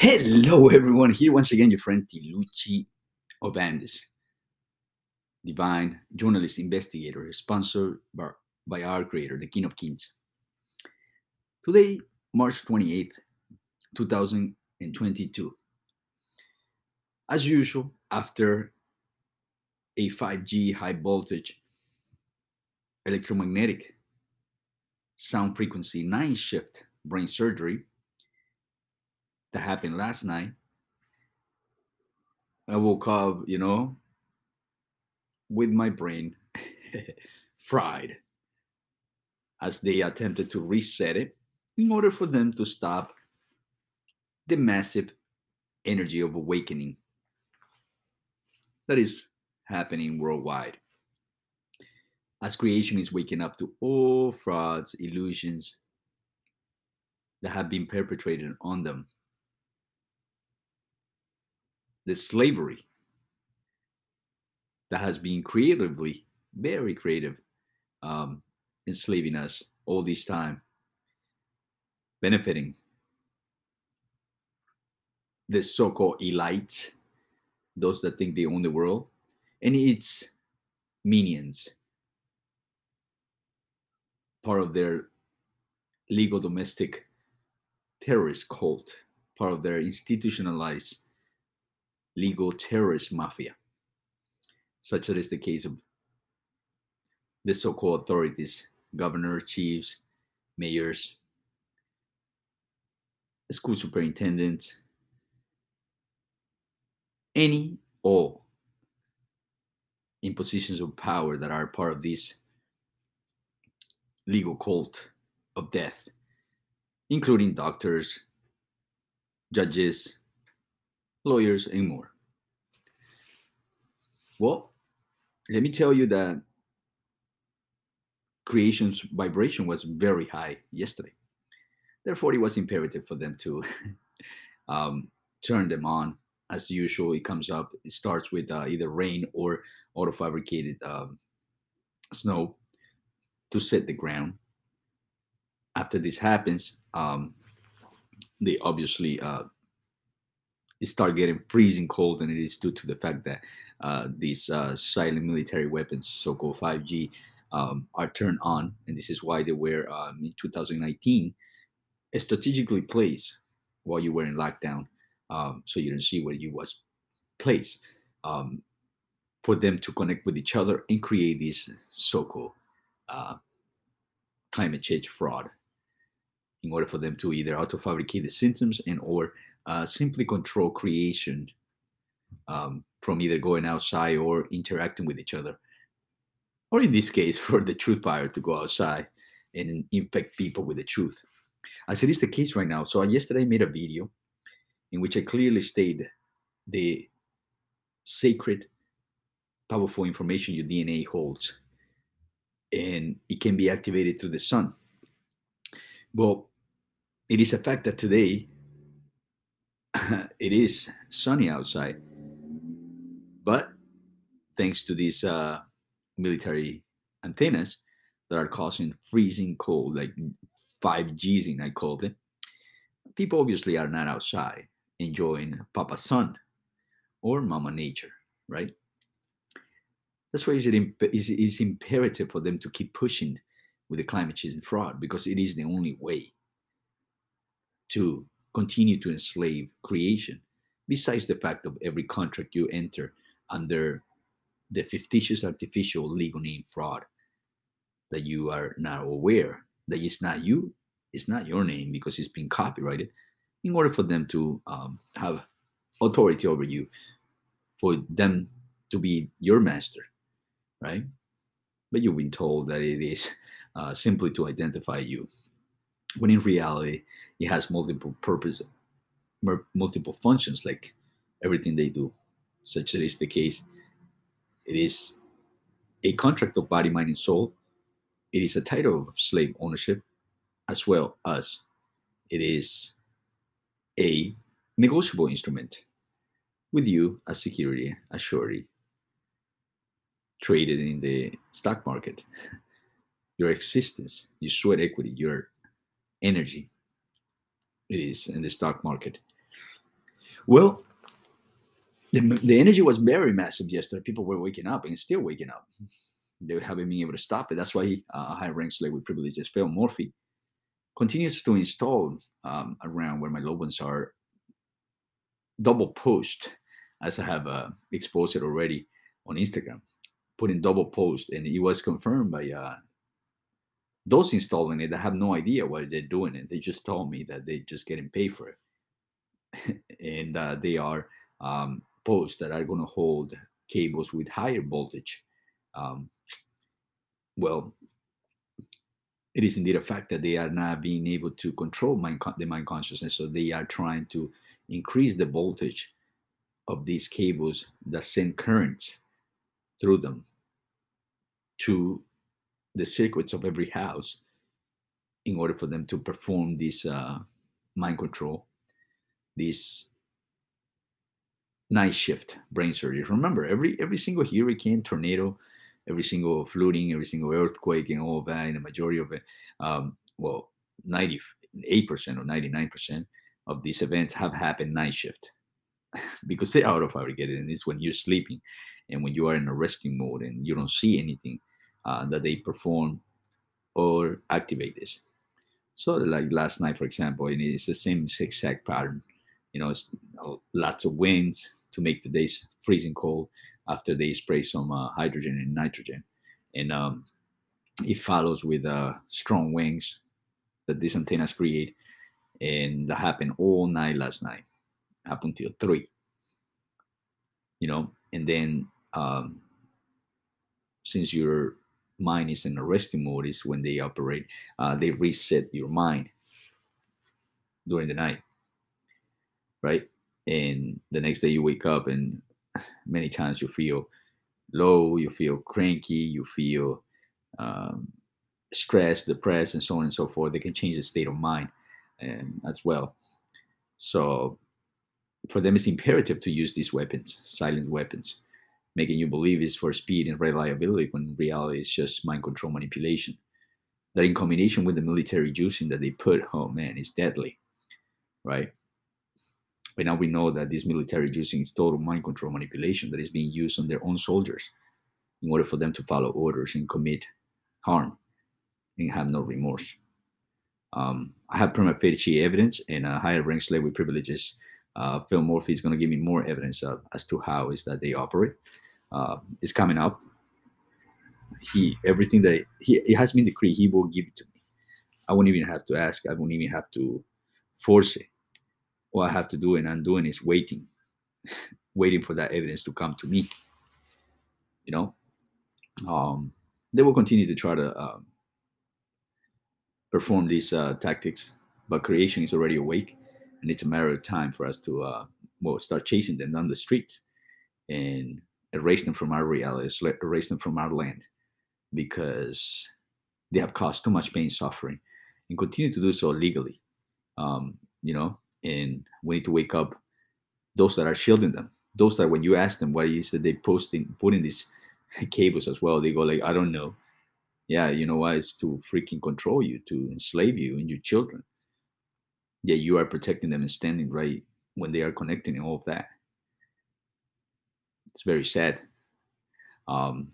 Hello, everyone. Here once again, your friend Tiluchi of Andes, divine journalist investigator, sponsored by, our creator, the King of Kings. Today, March 28th, 2022. As usual, after a 5G high voltage electromagnetic sound frequency night shift brain surgery that happened last night. I woke up, you know, with my brain fried as they attempted to reset it in order for them to stop the massive energy of awakening that is happening worldwide. As creation is waking up to all frauds, illusions that have been perpetrated on them the slavery that has been creatively, very creative, um, enslaving us all this time, benefiting the so-called elite, those that think they own the world, and its minions, part of their legal domestic terrorist cult, part of their institutionalized legal terrorist mafia, such as the case of the so called authorities, governor, chiefs, mayors, school superintendents, any all in positions of power that are part of this legal cult of death, including doctors, judges, lawyers, and more. Well, let me tell you that creation's vibration was very high yesterday. Therefore, it was imperative for them to um, turn them on. As usual, it comes up, it starts with uh, either rain or auto fabricated um, snow to set the ground. After this happens, um, they obviously uh, start getting freezing cold, and it is due to the fact that uh, these uh, silent military weapons, so-called 5G, um, are turned on, and this is why they were um, in 2019 strategically placed while you were in lockdown, um, so you didn't see where you was placed um, for them to connect with each other and create this so-called uh, climate change fraud in order for them to either auto-fabricate the symptoms and or uh, simply control creation um, from either going outside or interacting with each other. Or in this case, for the truth virus to go outside and infect people with the truth. As it is the case right now. So, yesterday I made a video in which I clearly stated the sacred, powerful information your DNA holds. And it can be activated through the sun. Well, it is a fact that today it is sunny outside, but thanks to these uh, military antennas that are causing freezing cold, like 5Gs, I called it, people obviously are not outside enjoying Papa Sun or Mama Nature, right? That's why it's imperative for them to keep pushing with the climate change fraud because it is the only way to continue to enslave creation, besides the fact of every contract you enter under the fictitious artificial legal name fraud that you are now aware that it's not you, it's not your name because it's been copyrighted, in order for them to um, have authority over you, for them to be your master, right? But you've been told that it is uh, simply to identify you when in reality it has multiple purpose multiple functions like everything they do. Such that is the case it is a contract of body mind and soul. It is a title of slave ownership as well as it is a negotiable instrument with you as security as surety traded in the stock market. Your existence your sweat equity your energy it is in the stock market. Well, the, the energy was very massive yesterday. People were waking up and still waking up. They haven't been able to stop it. That's why uh, high ranks like with privileges, Phil Murphy, continues to install um, around where my loved ones are double post, as I have uh, exposed it already on Instagram, putting double post, and it was confirmed by uh, those installing it. I have no idea why they're doing it. They just told me that they're just getting paid for it, and uh, they are um, posts that are going to hold cables with higher voltage. Um, well, it is indeed a fact that they are not being able to control mind, the mind consciousness, so they are trying to increase the voltage of these cables that send currents through them to the circuits of every house in order for them to perform this uh, mind control, this night shift brain surgery. Remember, every every single hurricane, tornado, every single flooding, every single earthquake, and all of that, and the majority of it, um, well, 98% or 99% of these events have happened night shift because they're out of fabricated and it's when you're sleeping and when you are in a resting mode and you don't see anything uh, that they perform or activate this. So like last night, for example, it's the same exact pattern. You know, it's lots of winds to make the days freezing cold after they spray some uh, hydrogen and nitrogen. And um, it follows with uh, strong winds that these antennas create and that happened all night last night up until three you know and then um, since your mind is in a resting mode is when they operate uh, they reset your mind during the night right? And the next day you wake up and many times you feel low you feel cranky you feel um, stressed depressed and so on and so forth. They can change the state of mind and as well. So for them, it's imperative to use these weapons, silent weapons, making you believe it's for speed and reliability when reality it's just mind control manipulation. That in combination with the military juicing that they put, oh man, it's deadly, right? But now we know that this military juicing is total mind control manipulation that is being used on their own soldiers in order for them to follow orders and commit harm and have no remorse. Um, I have prima facie evidence and a higher rank slave with privileges. Uh, Phil Murphy is going to give me more evidence of, as to how is that they operate. Uh, it's coming up. He everything that he it has been decreed, he will give it to me. I won't even have to ask. I won't even have to force it. All I have to do and I'm doing is waiting, waiting for that evidence to come to me. You know, um, they will continue to try to um, perform these uh, tactics, but creation is already awake, and it's a matter of time for us to uh, well start chasing them down the streets and erase them from our reality, erase them from our land, because they have caused too much pain, suffering, and continue to do so legally. Um, you know, and we need to wake up those that are shielding them. Those that when you ask them what is that they posting putting these cables as well, they go like, I don't know yeah, you know why? It's to freaking control you, to enslave you and your children. Yeah, you are protecting them and standing right when they are connecting and all of that. It's very sad. Um,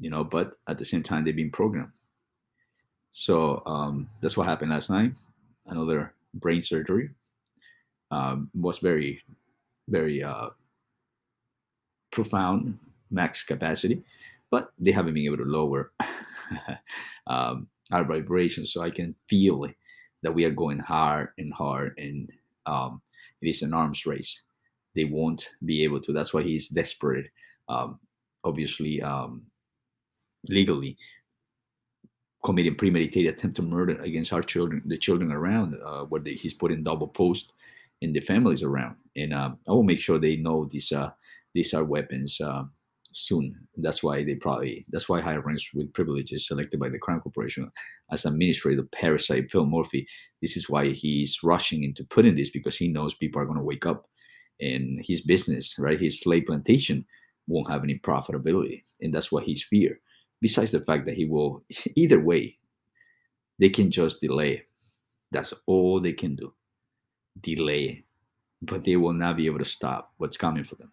you know, but at the same time, they've been programmed. So um, that's what happened last night. Another brain surgery um, was very, very uh, profound, max capacity, but they haven't been able to lower um, our vibration. So I can feel that we are going hard and hard, and um, it is an arms race. They won't be able to. That's why he's desperate. Um, obviously, um, legally committing premeditated attempted murder against our children, the children around, uh, where they, he's putting double post in the families around. And um, I will make sure they know these uh, these are weapons. Soon. That's why they probably that's why higher ranks with privileges selected by the Crown Corporation as administrator parasite Phil Murphy. This is why he's rushing into putting this because he knows people are going to wake up and his business, right? His slave plantation won't have any profitability, and that's what he's fear. Besides the fact that he will, either way, they can just delay. That's all they can do. Delay. but they will not be able to stop what's coming for them.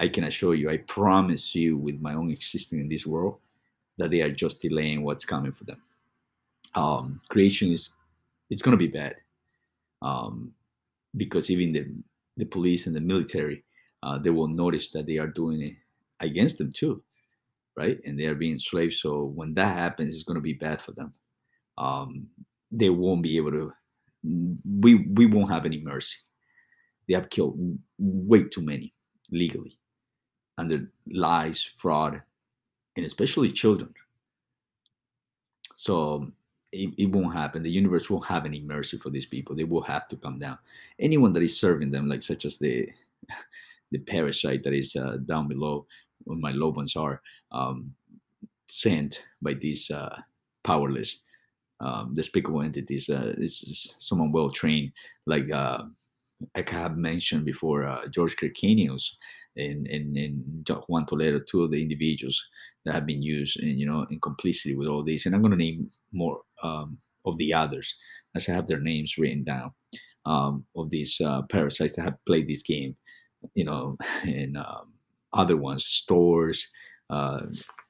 I can assure you, I promise you, with my own existing in this world, that they are just delaying what's coming for them. Um, creation is it's going to be bad um, because even the the police and the military uh, they will notice that they are doing it against them too, right? And they are being slaves. So when that happens, it's going to be bad for them. Um, they won't be able to. We we won't have any mercy. They have killed way too many legally under lies, fraud, and especially children. So it, it won't happen. The universe won't have any mercy for these people. They will have to come down. Anyone that is serving them, like such as the the parasite that is uh, down below where my loved ones are, um, sent by these uh, powerless, um, despicable entities. Uh, this is someone well trained, like uh, I have mentioned before, uh, George Kirkanios and, and, Juan Toledo, two of the individuals that have been used in, you know, in complicity with all this. And I'm going to name more um, of the others as I have their names written down um, of these uh, parasites that have played this game, you know, and um, other ones, stores, uh,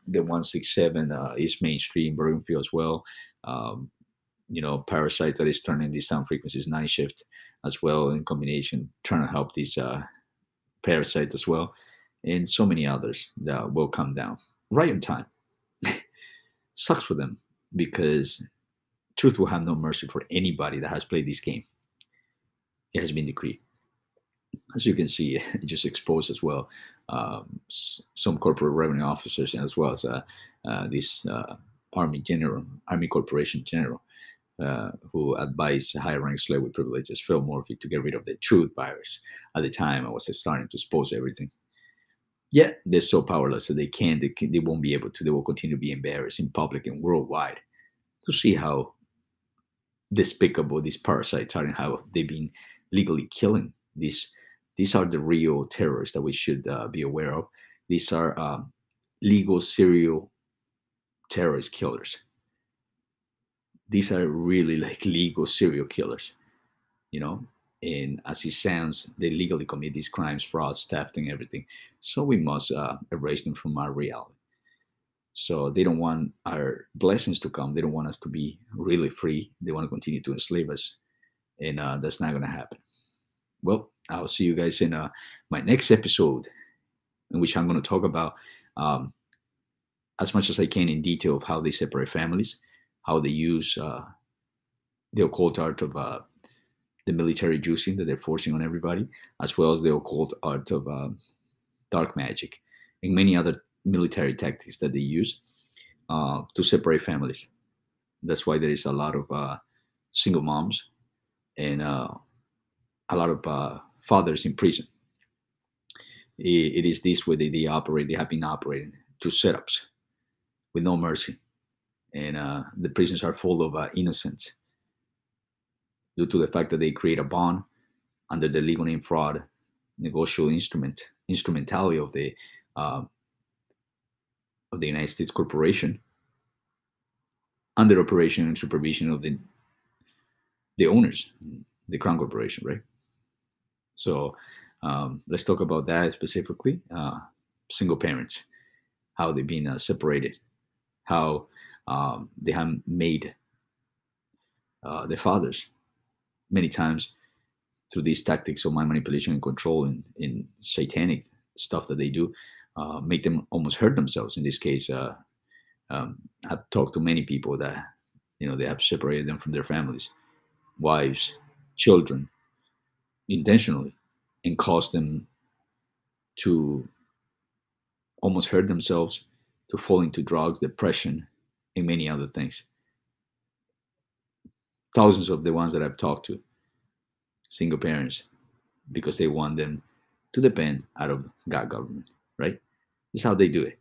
the 167 uh, East Main Street in Broomfield as well. Um, you know, parasite that is turning these sound frequencies night shift as well in combination, trying to help these uh, parasite as well, and so many others that will come down right on time. Sucks for them because truth will have no mercy for anybody that has played this game. It has been decreed. As you can see, it just exposed as well um, some corporate revenue officers as well as uh, uh, this uh, Army General, Army Corporation General, uh, who advised higher rank slave with privileges, Phil Murphy, to get rid of the truth virus. At the time, I was starting to expose everything. Yet they're so powerless that they can't, they, can, they won't be able to, they will continue to be embarrassed in public and worldwide to see how despicable these parasites are and how they've been legally killing these. These are the real terrorists that we should uh, be aware of. These are uh, legal serial terrorist killers. These are really like legal serial killers, you know. And as it sounds, they legally commit these crimes, frauds, theft, and everything. So we must uh, erase them from our reality. So they don't want our blessings to come. They don't want us to be really free. They want to continue to enslave us, and uh, that's not going to happen. Well, I'll see you guys in uh, my next episode, in which I'm going to talk about um, as much as I can in detail of how they separate families, how they use uh, the occult art of uh, the military juicing that they're forcing on everybody, as well as the occult art of uh, dark magic and many other military tactics that they use uh, to separate families. That's why there is a lot of uh, single moms and uh, a lot of fathers in prison. it, it is this way that they operate. They have been operating to setups with no mercy, and uh, the prisons are full of uh, innocents due to the fact that they create a bond under the legal name fraud, negotiable instrument instrumentality of the uh, of the United States corporation under operation and supervision of the the owners, the Crown Corporation, right? So um, let's talk about that specifically. Uh, single parents, how they've been uh, separated, how um, they have made uh, their fathers many times through these tactics of mind manipulation and control and in satanic stuff that they do, uh, make them almost hurt themselves. In this case, uh, um, I've talked to many people that you know they have separated them from their families, wives, children, intentionally, and caused them to almost hurt themselves, to fall into drugs, depression, and many other things. Thousands of the ones that I've talked to, single parents, because they want them to depend out of God government, right? This is how they do it.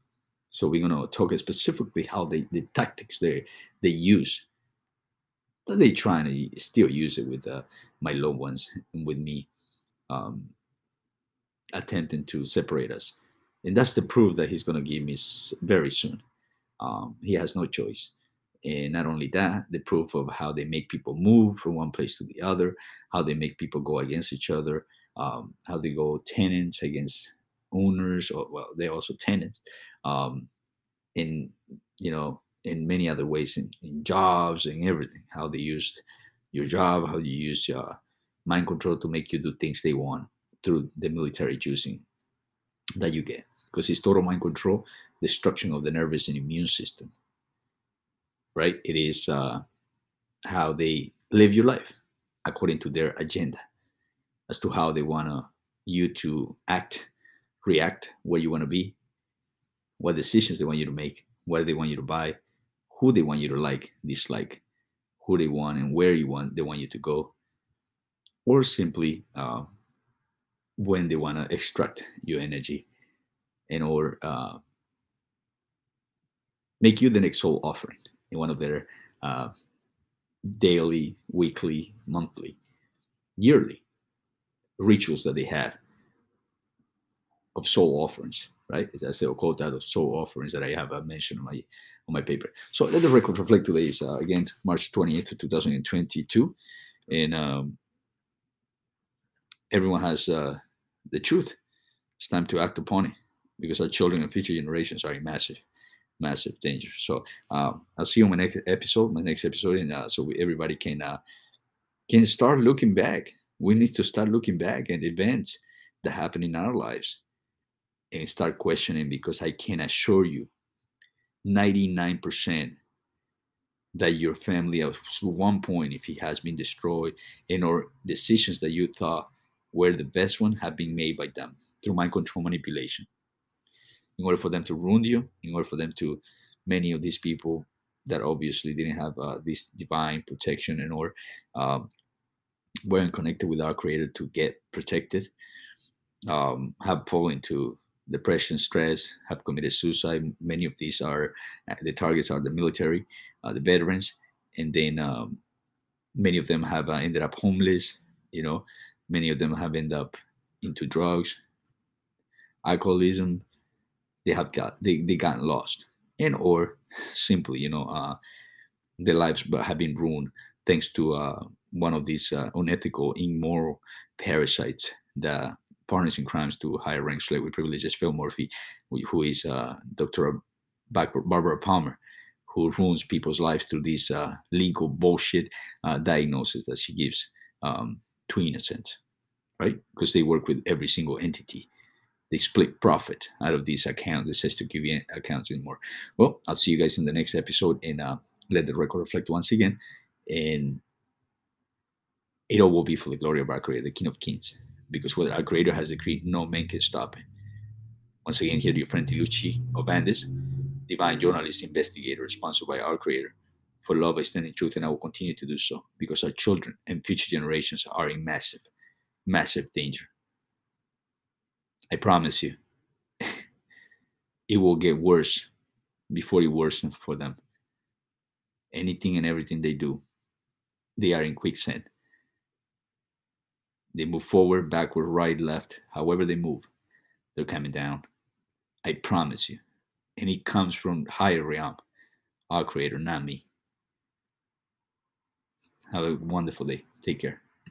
So we're gonna talk specifically how they the tactics they they use. That they trying to still use it with uh, my loved ones and with me, um, attempting to separate us, and that's the proof that he's gonna give me very soon. Um, he has no choice. And not only that, the proof of how they make people move from one place to the other, how they make people go against each other, um, how they go tenants against owners, or well, they're also tenants, um, in you know, in many other ways, in, in jobs and everything, how they use your job, how you use uh, mind control to make you do things they want through the military juicing that you get, because it's total mind control, destruction of the nervous and immune system right? It is uh, how they live your life according to their agenda as to how they want you to act, react, where you want to be, what decisions they want you to make, what they want you to buy, who they want you to like, dislike, who they want and where you want they want you to go, or simply uh, when they want to extract your energy and or uh, make you the next soul offering in one of their uh, daily, weekly, monthly, yearly rituals that they have of soul offerings, right? As they'll call that of soul offerings that I have uh, mentioned on my on my paper. So let the record reflect today is uh, again March 28th, 2022, and um, everyone has uh, the truth. It's time to act upon it because our children and future generations are in massive massive danger. So uh, I'll see you on my next episode, my next episode, and uh, so we, everybody can uh, can start looking back. We need to start looking back at events that happen in our lives and start questioning because I can assure you, ninety nine percent that your family at one point, if it has been destroyed, and or decisions that you thought were the best one have been made by them through mind control manipulation in order for them to ruin you, in order for them to, many of these people that obviously didn't have uh, this divine protection and or um, weren't connected with our creator to get protected, um, have fallen into depression, stress, have committed suicide. Many of these are, uh, the targets are the military, uh, the veterans, and then um, many of them have uh, ended up homeless, you know, many of them have ended up into drugs, alcoholism, they have got they, they got lost. And or simply you know uh, their lives have been ruined thanks to uh, one of these uh, unethical immoral parasites that partners in crimes to higher ranks. Slave with privileges phil murphy who is uh, dr barbara palmer who ruins people's lives through these uh, legal bullshit uh, diagnosis that she gives um, to innocents right? Because they work with every single entity they split profit out of these accounts. This says to give you accounts anymore. Well, I'll see you guys in the next episode and uh, let the record reflect once again. And it all will be for the glory of our Creator, the King of Kings. Because what our Creator has decreed, no man can stop it. Once again, here your friend Tiluchi of Andes, divine journalist, investigator, sponsored by our Creator. For love, I stand in truth, and I will continue to do so because our children and future generations are in massive, massive danger. I promise you, it will get worse before it worsens for them. Anything and everything they do, they are in quicksand. They move forward, backward, right, left, however they move, they're coming down. I promise you. And it comes from higher realm, our creator, not me. Have a wonderful day. Take care.